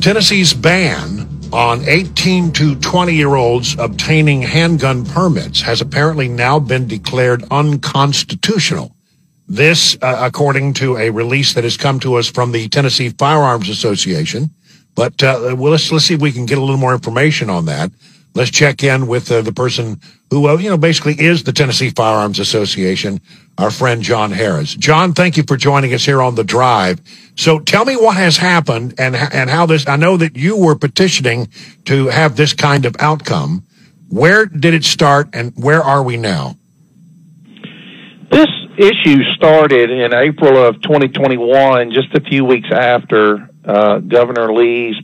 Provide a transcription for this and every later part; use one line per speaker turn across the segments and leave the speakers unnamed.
Tennessee's ban on 18 to 20 year olds obtaining handgun permits has apparently now been declared unconstitutional. This, uh, according to a release that has come to us from the Tennessee Firearms Association. But uh, well, let's let's see if we can get a little more information on that. Let's check in with uh, the person who, uh, you know, basically is the Tennessee Firearms Association, our friend John Harris. John, thank you for joining us here on the drive. So tell me what has happened and and how this. I know that you were petitioning to have this kind of outcome. Where did it start, and where are we now?
This issue started in April of 2021, just a few weeks after uh, Governor Lee's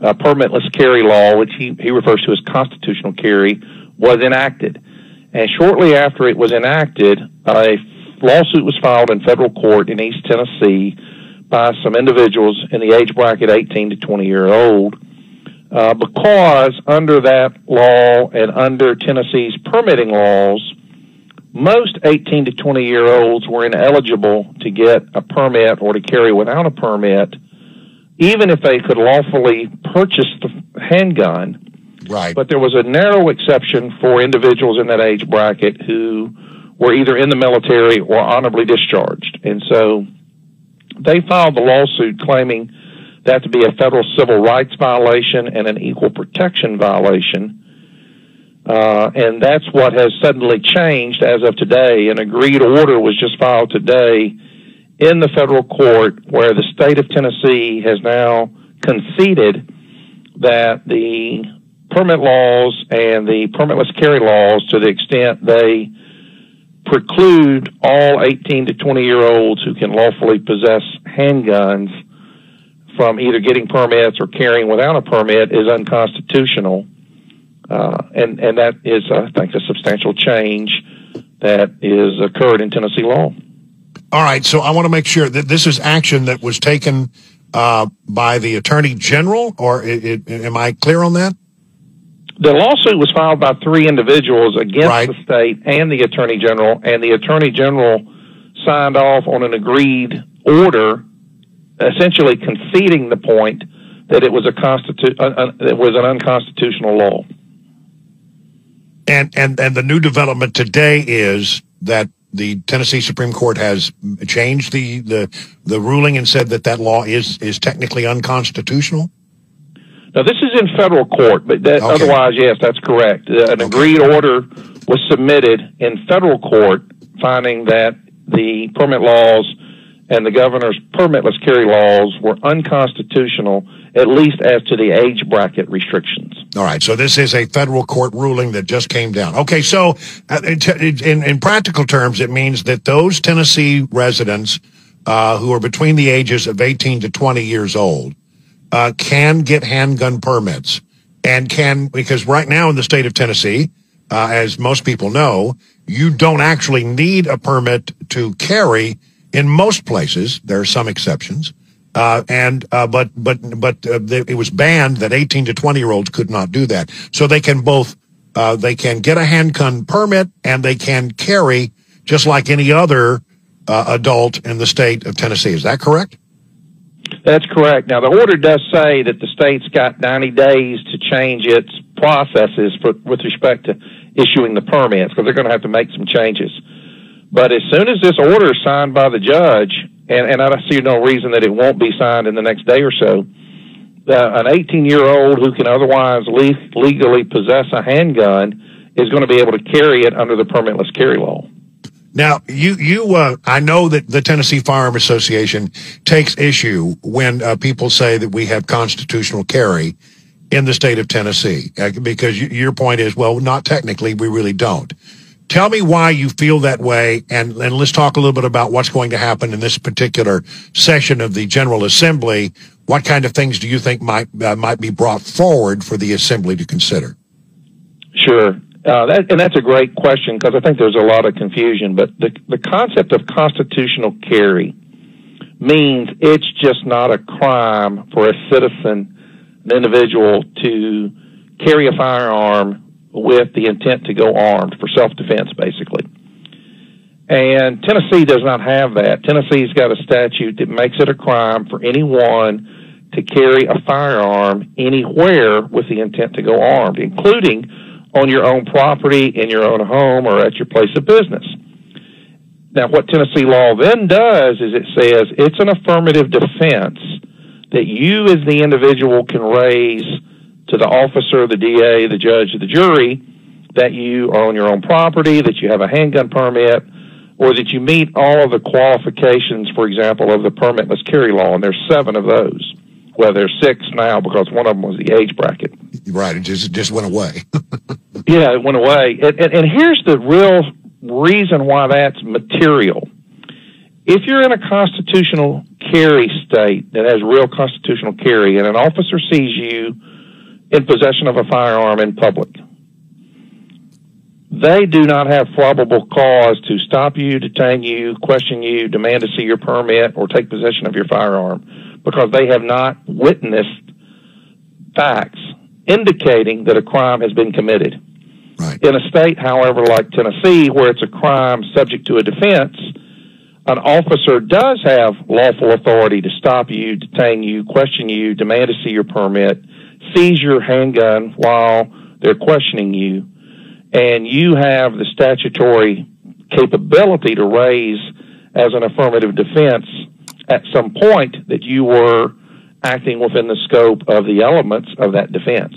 uh, permitless carry law, which he, he refers to as constitutional carry, was enacted. And shortly after it was enacted, a lawsuit was filed in federal court in East Tennessee by some individuals in the age bracket 18 to 20 year old uh, because under that law and under Tennessee's permitting laws, most 18 to 20 year olds were ineligible to get a permit or to carry without a permit even if they could lawfully purchase the handgun.
Right.
But there was a narrow exception for individuals in that age bracket who were either in the military or honorably discharged. And so they filed the lawsuit claiming that to be a federal civil rights violation and an equal protection violation. Uh, and that's what has suddenly changed as of today. An agreed order was just filed today in the federal court where the state of Tennessee has now conceded that the permit laws and the permitless carry laws, to the extent they preclude all 18 to 20 year olds who can lawfully possess handguns from either getting permits or carrying without a permit, is unconstitutional. Uh, and and that is, I think, a substantial change that is occurred in Tennessee law.
All right, so I want to make sure that this is action that was taken uh, by the attorney general, or it, it, am I clear on that?
The lawsuit was filed by three individuals against right. the state and the attorney general, and the attorney general signed off on an agreed order, essentially conceding the point that it was a constitu- uh, uh, it was an unconstitutional law.
And and and the new development today is that the Tennessee Supreme Court has changed the, the, the ruling and said that that law is, is technically unconstitutional?
Now, this is in federal court, but that, okay. otherwise, yes, that's correct. Uh, an okay. agreed order was submitted in federal court finding that the permit laws and the governor's permitless carry laws were unconstitutional, at least as to the age bracket restrictions.
All right. So this is a federal court ruling that just came down. Okay. So uh, in, in practical terms, it means that those Tennessee residents uh, who are between the ages of 18 to 20 years old uh, can get handgun permits and can, because right now in the state of Tennessee, uh, as most people know, you don't actually need a permit to carry in most places. There are some exceptions. Uh, and uh, but but but uh, it was banned that 18 to 20 year olds could not do that. So they can both uh, they can get a handgun permit and they can carry just like any other uh, adult in the state of Tennessee. Is that correct?
That's correct. Now the order does say that the state's got 90 days to change its processes for, with respect to issuing the permits because they're going to have to make some changes. But as soon as this order is signed by the judge, and, and I see no reason that it won't be signed in the next day or so, uh, an 18 year old who can otherwise le- legally possess a handgun is going to be able to carry it under the permitless carry law.
Now, you, you, uh, I know that the Tennessee Firearm Association takes issue when uh, people say that we have constitutional carry in the state of Tennessee, uh, because you, your point is, well, not technically, we really don't. Tell me why you feel that way, and, and let's talk a little bit about what's going to happen in this particular session of the General Assembly. What kind of things do you think might uh, might be brought forward for the Assembly to consider?
Sure, uh, that, and that's a great question because I think there's a lot of confusion. But the the concept of constitutional carry means it's just not a crime for a citizen, an individual, to carry a firearm with the intent to go armed for self defense, basically. And Tennessee does not have that. Tennessee's got a statute that makes it a crime for anyone to carry a firearm anywhere with the intent to go armed, including on your own property, in your own home, or at your place of business. Now, what Tennessee law then does is it says it's an affirmative defense that you, as the individual, can raise to the officer, the DA, the judge, the jury that you are on your own property, that you have a handgun permit, or that you meet all of the qualifications, for example, of the permitless carry law. And there's seven of those. Well, there's six now because one of them was the age bracket.
Right, it just just went away.
yeah, it went away. And, and, and here's the real reason why that's material. If you're in a constitutional carry state that has real constitutional carry, and an officer sees you in possession of a firearm in public, they do not have probable cause to stop you, detain you, question you, demand to see your permit, or take possession of your firearm because they have not witnessed facts indicating that a crime has been committed.
Right.
In a state, however, like Tennessee, where it's a crime subject to a defense, an officer does have lawful authority to stop you, detain you, question you, demand to see your permit, seize your handgun while they're questioning you, and you have the statutory capability to raise as an affirmative defense at some point that you were acting within the scope of the elements of that defense.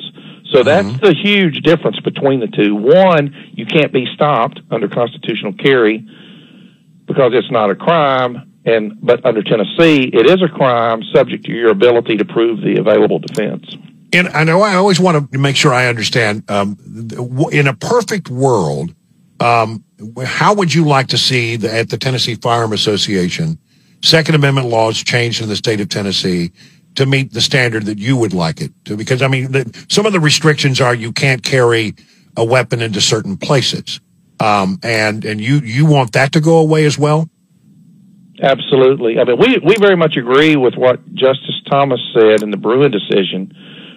So that's mm-hmm. the huge difference between the two. One, you can't be stopped under constitutional carry because it's not a crime, and but under Tennessee, it is a crime subject to your ability to prove the available defense.
And I know I always want to make sure I understand. Um, in a perfect world, um, how would you like to see the, at the Tennessee Firearm Association Second Amendment laws changed in the state of Tennessee to meet the standard that you would like it to? Because I mean, the, some of the restrictions are you can't carry a weapon into certain places, um, and and you you want that to go away as well.
Absolutely. I mean, we we very much agree with what Justice Thomas said in the Bruen decision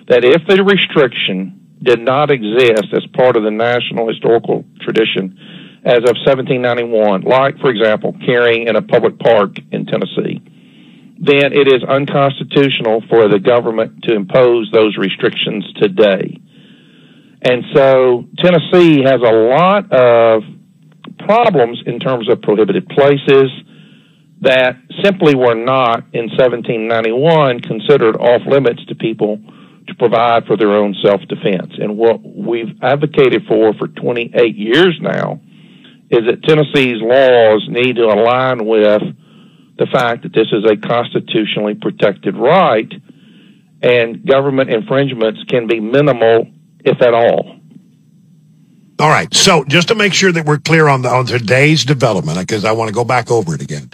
that if the restriction did not exist as part of the national historical tradition as of 1791, like, for example, carrying in a public park in Tennessee, then it is unconstitutional for the government to impose those restrictions today. And so Tennessee has a lot of problems in terms of prohibited places that simply were not in 1791 considered off limits to people to provide for their own self defense. And what we've advocated for for 28 years now is that Tennessee's laws need to align with the fact that this is a constitutionally protected right and government infringements can be minimal, if at all.
All right. So just to make sure that we're clear on the, on today's development, because I want to go back over it again.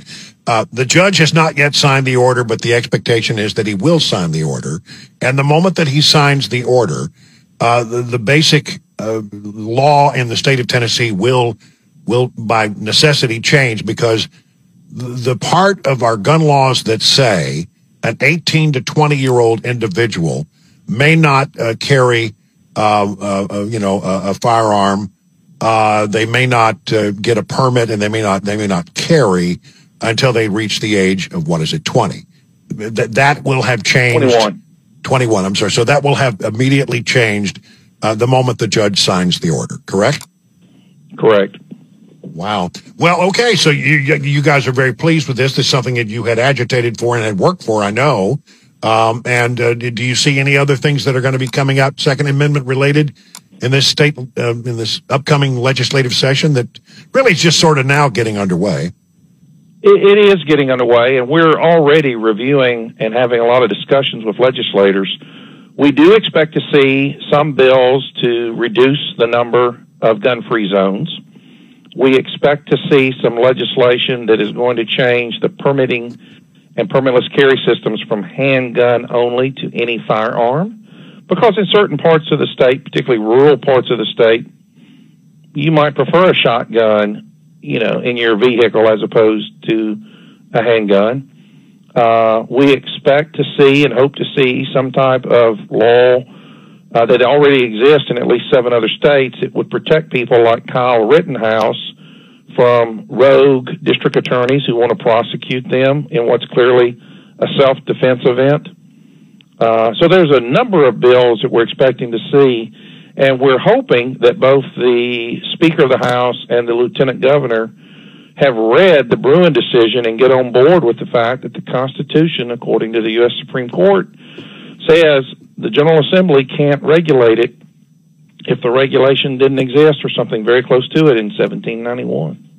Uh, the judge has not yet signed the order, but the expectation is that he will sign the order. And the moment that he signs the order, uh, the, the, basic uh, law in the state of Tennessee will will by necessity change because the part of our gun laws that say an 18 to 20 year old individual may not uh, carry, uh, uh, uh you know, a, a firearm. Uh, they may not uh, get a permit, and they may not they may not carry until they reach the age of what is it 20. That that will have changed.
21.
21. I'm sorry. So that will have immediately changed the moment the judge signs the order. Correct.
Correct.
Wow. Well, okay. So you you guys are very pleased with this. This is something that you had agitated for and had worked for, I know. Um, and uh, do you see any other things that are going to be coming out Second Amendment related in this state uh, in this upcoming legislative session that really is just sort of now getting underway?
it is getting underway, and we're already reviewing and having a lot of discussions with legislators. We do expect to see some bills to reduce the number of gun-free zones. We expect to see some legislation that is going to change the permitting and permitless carry systems from handgun only to any firearm. Because in certain parts of the state, particularly rural parts of the state, you might prefer a shotgun, you know, in your vehicle as opposed to a handgun. Uh, we expect to see and hope to see some type of law uh, that already exists in at least seven other states. It would protect people like Kyle Rittenhouse from rogue district attorneys who want to prosecute them in what's clearly a self defense event. Uh, so there's a number of bills that we're expecting to see, and we're hoping that both the Speaker of the House and the Lieutenant Governor have read the Bruen decision and get on board with the fact that the Constitution, according to the U.S. Supreme Court, says the General Assembly can't regulate it if the regulation didn't exist or something very close to it in 1791.